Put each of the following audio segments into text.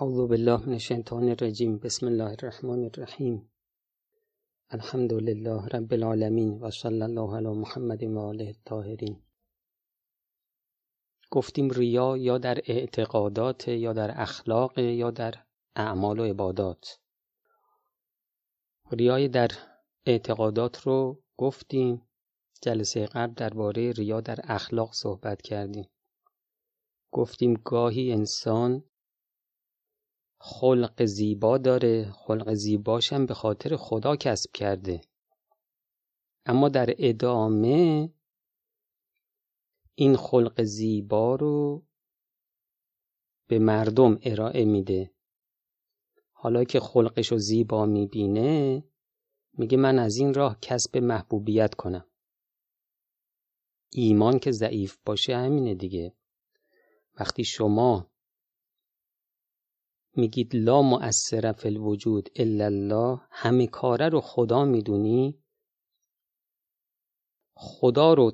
اعوذ بالله من الشیطان الرجیم بسم الله الرحمن الرحیم الحمد لله رب العالمین و صلی الله علی محمد و آله الطاهرین گفتیم ریا یا در اعتقادات یا در اخلاق یا در اعمال و عبادات. ریای در اعتقادات رو گفتیم. جلسه قبل درباره ریا در اخلاق صحبت کردیم. گفتیم گاهی انسان خلق زیبا داره خلق زیباشم به خاطر خدا کسب کرده. اما در ادامه این خلق زیبا رو به مردم ارائه میده. حالا که خلقش رو زیبا می‌بینه میگه من از این راه کسب محبوبیت کنم. ایمان که ضعیف باشه همینه دیگه. وقتی شما میگید لا مؤثر فی الوجود الا الله همه کاره رو خدا می‌دونی؟ خدا رو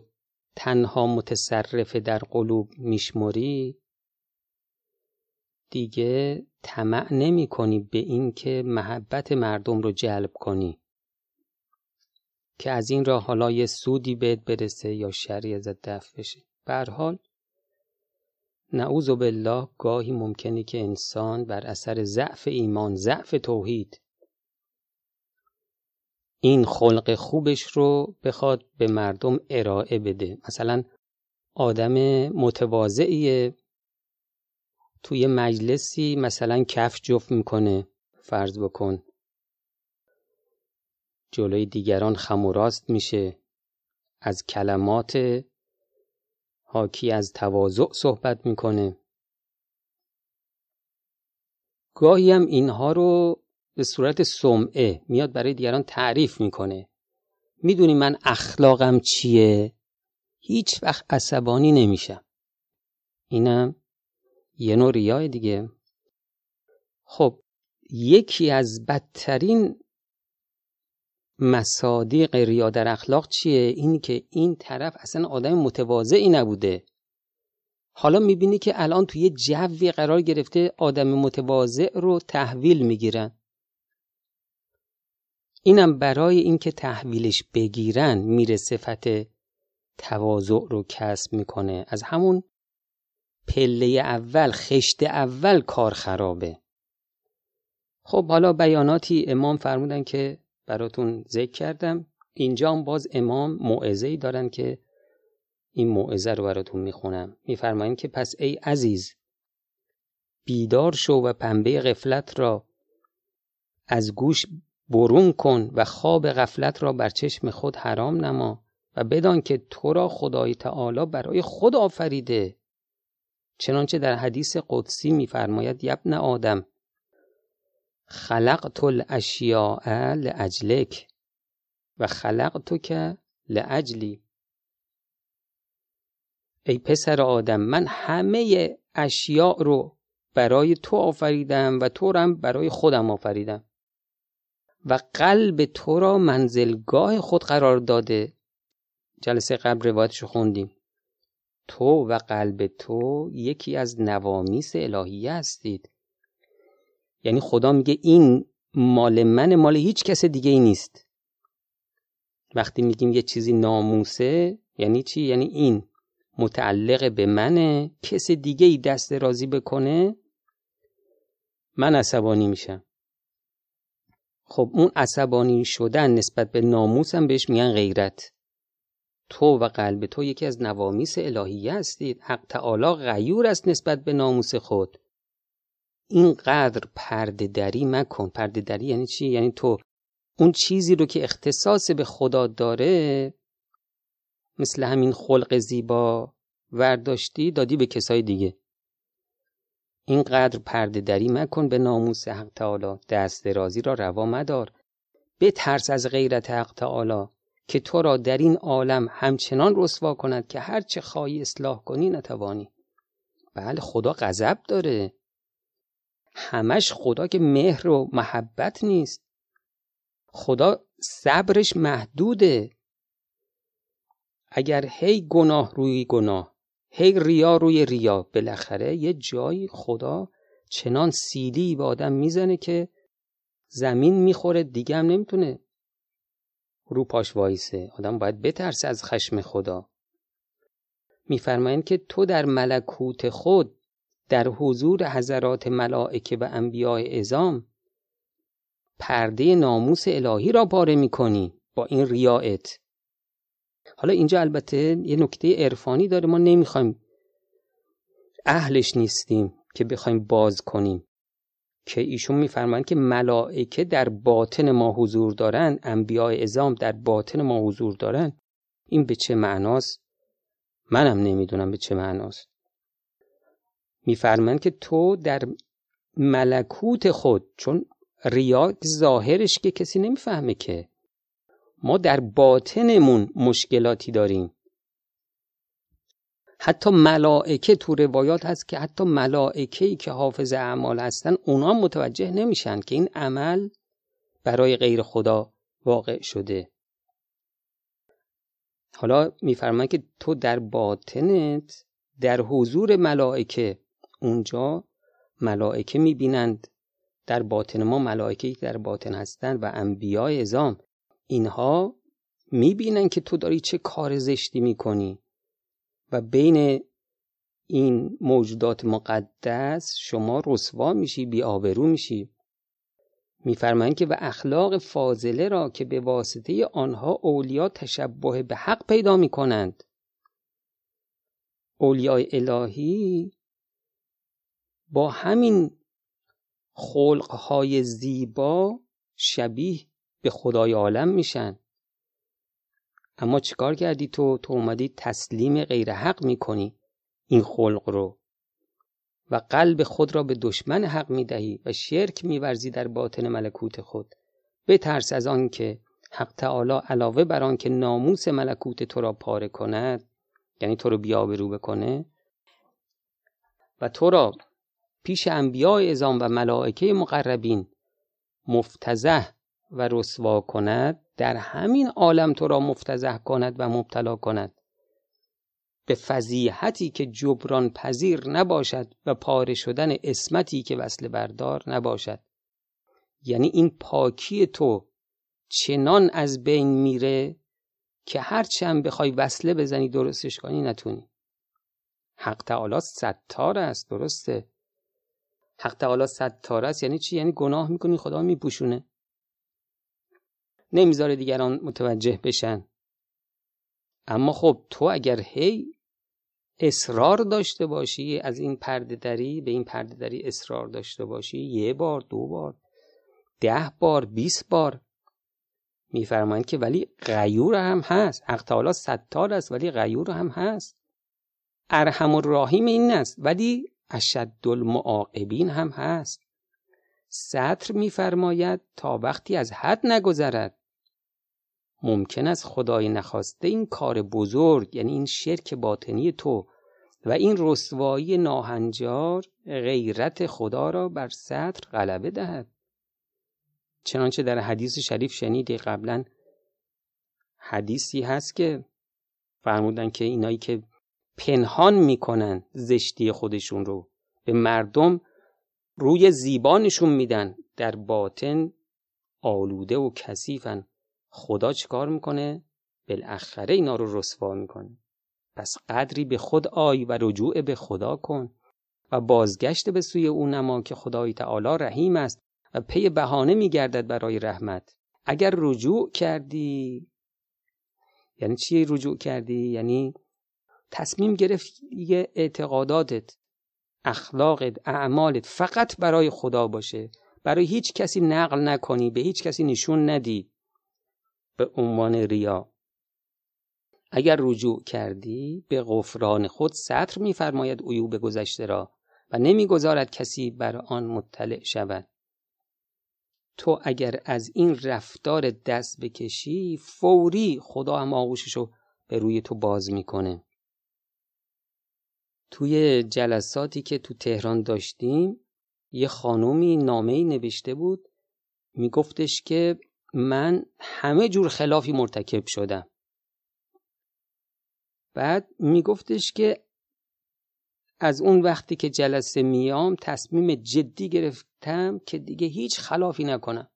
تنها متصرف در قلوب میشمری؟ دیگه طمع نمی کنی به اینکه محبت مردم رو جلب کنی. که از این راه حالا یه سودی بهت برسه یا شری ازت دفع بشه. به حال نعوذ بالله گاهی ممکنه که انسان بر اثر ضعف ایمان ضعف توحید این خلق خوبش رو بخواد به مردم ارائه بده. مثلا آدم متواضعیه توی مجلسی مثلا کف جفت می‌کنه فرض بکن. جلوی دیگران خم میشه. از کلمات حاکی از تواضع صحبت می‌کنه. گاهی هم اینها رو به صورت سمعه میاد برای دیگران تعریف می‌کنه. می‌دونی من اخلاقم چیه؟ هیچ وقت عصبانی نمیشم. اینم یه نوع ریای دیگه. خب یکی از بدترین مصادیق ریا در اخلاق چیه؟ اینی که این طرف اصلا آدم متواضعی نبوده. حالا می‌بینی که الان توی جوی قرار گرفته آدم متواضع رو تحویل می‌گیرن. اینم برای اینکه تحویلش بگیرن میره صفت تواضع رو کسب می‌کنه. از همون پله اول خشت اول کار خرابه. خب حالا بیاناتی امام فرمودن که براتون ذکر کردم. اینجا هم باز امام موعظه ای دارن که این موعظه رو براتون می‌خونم. میفرمایند که پس ای عزیز بیدار شو و پنبه غفلت را از گوش برون کن و خواب غفلت را بر چشم خود حرام نما و بدان که تو را خدای تعالی برای خود آفریده. چنانچه در حدیث قدسی میفرماید یبن آدم خلقت الاشیاء لاجلک و خلقتک لاجلی ای پسر آدم من همه اشیاء رو برای تو آفریدم و تو هم برای خودم آفریدم. و قلب تو را منزلگاه خود قرار داده. جلسه قبل روایتشو خوندیم. تو و قلب تو یکی از نوامیس الهیه هستید. یعنی خدا میگه این مال من مال هیچ کس دیگه ای نیست. وقتی میگیم یه چیزی ناموسه یعنی چی؟ یعنی این متعلق به منه کس دیگه ای دست رازی بکنه من عصبانی میشم. خب اون عصبانی شدن نسبت به ناموسم بهش میگن غیرت. تو و قلب تو یکی از نوامیس الهیه هستید. حق تعالی غیور است نسبت به ناموس خود. اینقدر پرده دری مکن. پرده دری یعنی چی؟ یعنی تو اون چیزی رو که اختصاص به خدا داره مثل همین خلق زیبا ورداشتی دادی به کسای دیگه. اینقدر پرده دری مکن به ناموس حق تعالی. دست درازی را روا مدار. ترس از غیرت حق تعالی که تو را در این عالم همچنان رسوا کند که هر چه خواهی اصلاح کنی نتوانی. بله خدا غضب داره. همش خدا که مهر و محبت نیست. خدا صبرش محدوده. اگر هی گناه روی گناه هی ریا روی ریا بالاخره یه جایی خدا چنان سیلی به آدم می‌زنه که زمین می‌خوره دیگه هم نمی‌تونه رو پاش وایسه. آدم باید بترسه از خشم خدا. میفرمایند که تو در ملکوت خود در حضور حضرات ملائکه و انبیاء ازام پرده ناموس الهی را پاره می‌کنی با این ریاعت. حالا اینجا البته یه نکته عرفانی داره ما نمی‌خوایم اهلش نیستیم که بخوایم باز کنیم که ایشون میفرمایند که ملائکه در باطن ما حضور دارن انبیاء ازام در باطن ما حضور دارن. این به چه معناست؟ منم نمی‌دونم به چه معناست. میفرمایند که تو در ملکوت خود چون ریا ظاهرش که کسی نمی‌فهمه که ما در باطنمون مشکلاتی داریم. حتی ملائکه تو روایات هست که حتی ملائکه که حافظ اعمال هستن اونا متوجه نمیشن که این عمل برای غیر خدا واقع شده. حالا میفرمان که تو در باطنت در حضور ملائکه اونجا ملائکه می‌بینند. در باطن ما ملائکه در باطن هستند و انبیاء ازام اینها می‌بینن که تو داری چه کار زشتی می‌کنی. و بین این موجودات مقدس شما رسوا میشی بی آبرو میشی. میفرمایند که و اخلاق فاضله را که به واسطه آنها اولیا تشبه به حق پیدا می‌کنند. اولیای الهی با همین خلقهای زیبا شبیه به خدای عالم میشن. اما چیکار کردی تو؟ تو اومدی تسلیم غیر حق می‌کنی این خلق رو و قلب خود را به دشمن حق می‌دهی و شرک میورزی در باطن ملکوت خود. بترس از آن که حق تعالی علاوه بر آن که ناموس ملکوت تو را پاره کند یعنی تو رو بیابرو بکنه و تو را پیش انبیاء ازام و ملائکه مقربین مفتزه و رسوا کند در همین عالم تو را مفتزه کند و مبتلا کند. به فضیحتی که جبران پذیر نباشد و پاره شدن اسمتی که وصل بردار نباشد. یعنی این پاکی تو چنان از بین میره که هرچند بخوای وصله بزنی درستش کنی نتونی. حق تعالی ستار است درسته. حق تعالی ستار است. یعنی چی؟ یعنی گناه می‌کنی خدا میپوشونه. نمی‌ذاره دیگران متوجه بشن. اما خب تو اگر هی اصرار داشته باشی از این پرده دری به این پرده دری اصرار داشته باشی یه بار دو بار ده بار بیست بار. میفرمایند که ولی غیور هم هست. حق تعالی ستار است ولی غیور هم هست. ارحم الراحیم این است. ولی اشد المعاقبین هم هست. سطر میفرماید تا وقتی از حد نگذرد. ممکن است خدای نخواسته این کار بزرگ یعنی این شرک باطنی تو و این رسوایی ناهنجار غیرت خدا را بر سطر غلبه دهد. چنانچه در حدیث شریف شنیدی قبلا حدیثی هست که فرمودن که اینایی که پنهان می‌کنن زشتی خودشون رو. به مردم روی زیبانشون میدن. در باطن آلوده و کثیفن. خدا چیکار می‌کنه؟ بالاخره اینا رو رسوا می‌کنه. پس قدری به خود آی و رجوع به خدا کن و بازگشت به سوی او نما که خدای تعالی رحیم است و پی بهانه میگردد برای رحمت. اگر رجوع کردی یعنی چی رجوع کردی؟ یعنی تصمیم گرفتی اعتقاداتت اخلاقت اعمالت فقط برای خدا باشه. برای هیچ کسی نقل نکنی به هیچ کسی نشون ندی. به عنوان ریا. اگر رجوع کردی به غفران خود سطر میفرماید عیوب گذشته را و نمی‌گذارد کسی بر آن مطلع شود. تو اگر از این رفتار دست بکشی فوری خدا هم آغوشش رو به روی تو باز می‌کنه. توی جلساتی که تو تهران داشتیم یه خانومی نامه نوشته بود میگفتش که من همه جور خلافی مرتکب شدم. بعد میگفتش که از اون وقتی که جلسه میام تصمیم جدی گرفتم که دیگه هیچ خلافی نکنم.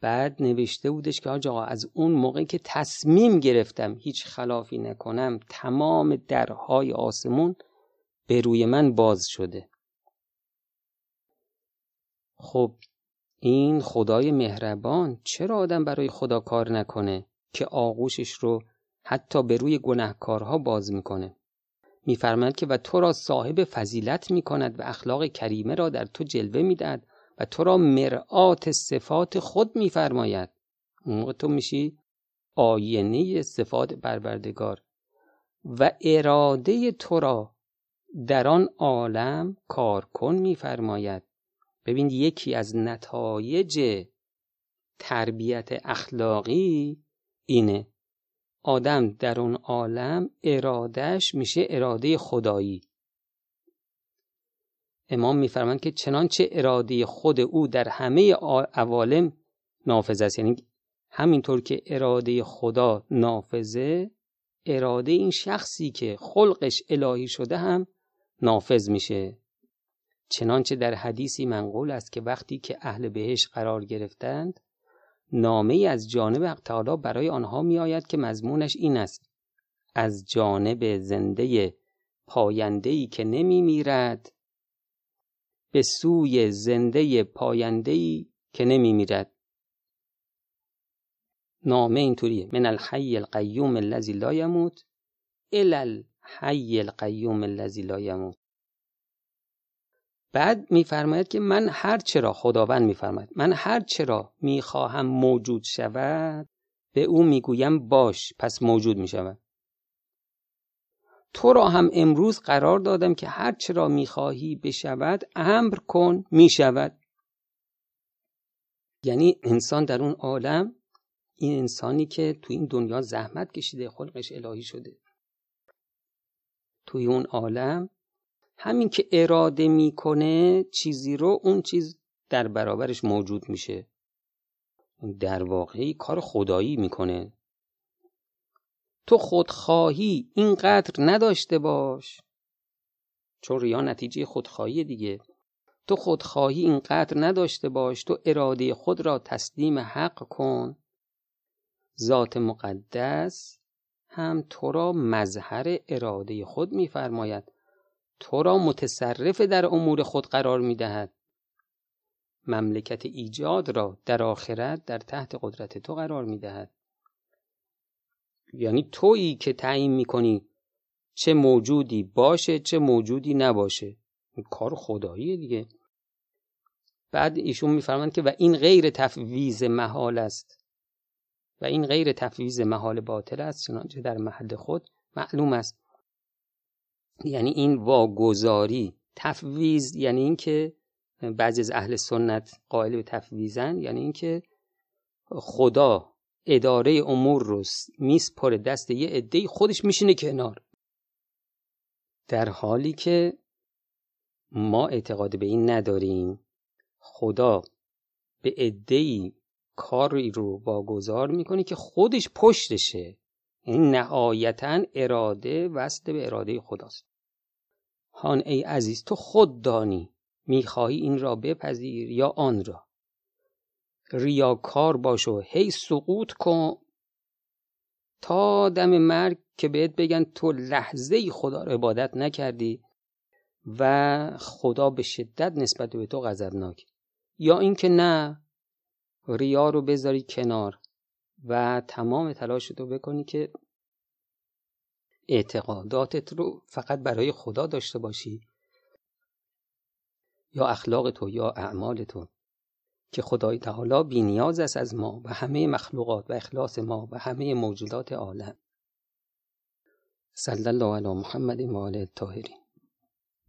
بعد نوشته بودش که آقا از اون موقعی که تصمیم گرفتم هیچ خلافی نکنم تمام درهای آسمون به روی من باز شده. خب این خدای مهربان چرا آدم برای خدا کار نکنه که آغوشش رو حتی به روی گناهکارها باز می‌کنه؟ میفرماید که و تو را صاحب فضیلت می‌کند و اخلاق کریمه را در تو جلوه می‌دهد و تو را مرآت صفات خود میفرماید. اون موقع تو میشی آینه صفات پروردگار و اراده تو را در آن عالم کار کن میفرماید. ببین یکی از نتایج تربیت اخلاقی اینه. آدم در اون عالم ارادش میشه اراده خدایی. امام میفرمند که چنانچه اراده خود او در همه عوالم نافذ است. یعنی همینطور که اراده خدا نافذه اراده این شخصی که خلقش الهی شده هم نافذ میشه. چنانچه در حدیثی منقول است که وقتی که اهل بهش قرار گرفتند نامه از جانب حق تعالی برای آنها میآید که مضمونش این است. از جانب زنده پایندهی که نمی میرد به سوی زنده پایندهی که نمی میرد نامه اینطوریه. من الحی القیوم الذی لا یموت الی الحی القیوم الذی لا یموت. بعد میفرماید که من هر چرا خداوند میفرماید من هر چرا می‌خواهم موجود شود به او می‌گویم باش پس موجود می‌شود. تو را هم امروز قرار دادم که هر چرا می‌خواهی بشود امر کن می‌شود. یعنی انسان در اون عالم این انسانی که تو این دنیا زحمت کشیده خلقش الهی شده. توی اون عالم همین که اراده می‌کنه چیزی رو اون چیز در برابرش موجود میشه. در واقعی کار خدایی می‌کنه. تو خودخواهی اینقدر نداشته باش. چون ریا نتیجه خودخواهی دیگه. تو خودخواهی اینقدر نداشته باش تو اراده خود را تسلیم حق کن. ذات مقدس هم تو را مظهر اراده خود میفرماید. تو را متصرف در امور خود قرار می دهد مملکت ایجاد را در آخرت در تحت قدرت تو قرار می دهد یعنی تویی که تعیین می کنی چه موجودی باشه چه موجودی نباشه. این کار خداییه دیگه. بعد ایشون میفرمند که و این غیر تفویض محال است. و این غیر تفویض محال باطل است چنانچه در محل خود معلوم است. یعنی این واگذاری تفویض یعنی اینکه بعضی از اهل سنت قائل به تفویضن یعنی اینکه خدا اداره امور رو میسپره دست یه عده خودش میشینه کنار. در حالی که ما اعتقاد به این نداریم خدا به عده کاری رو واگذار می‌کنه که خودش پشتشه. این نهایتا اراده وصل به اراده خداست. هان ای عزیز تو خود دانی می‌خواهی این را بپذیر یا آن را؟ ریاکار باش و هی سقوط کن تا دم مرگ که بهت بگن تو لحظه خدا رو عبادت نکردی و خدا به شدت نسبت به تو غضبناک. یا اینکه نه ریا رو بذاری کنار و تمام تلاش تو بکنی که اعتقاداتت رو فقط برای خدا داشته باشی. یا اخلاق تو یا اعمال تو. که خدای تعالی بی نیاز است از ما و همه مخلوقات و اخلاص ما و همه موجودات عالم. صلی الله علی محمد و آله الطاهرین.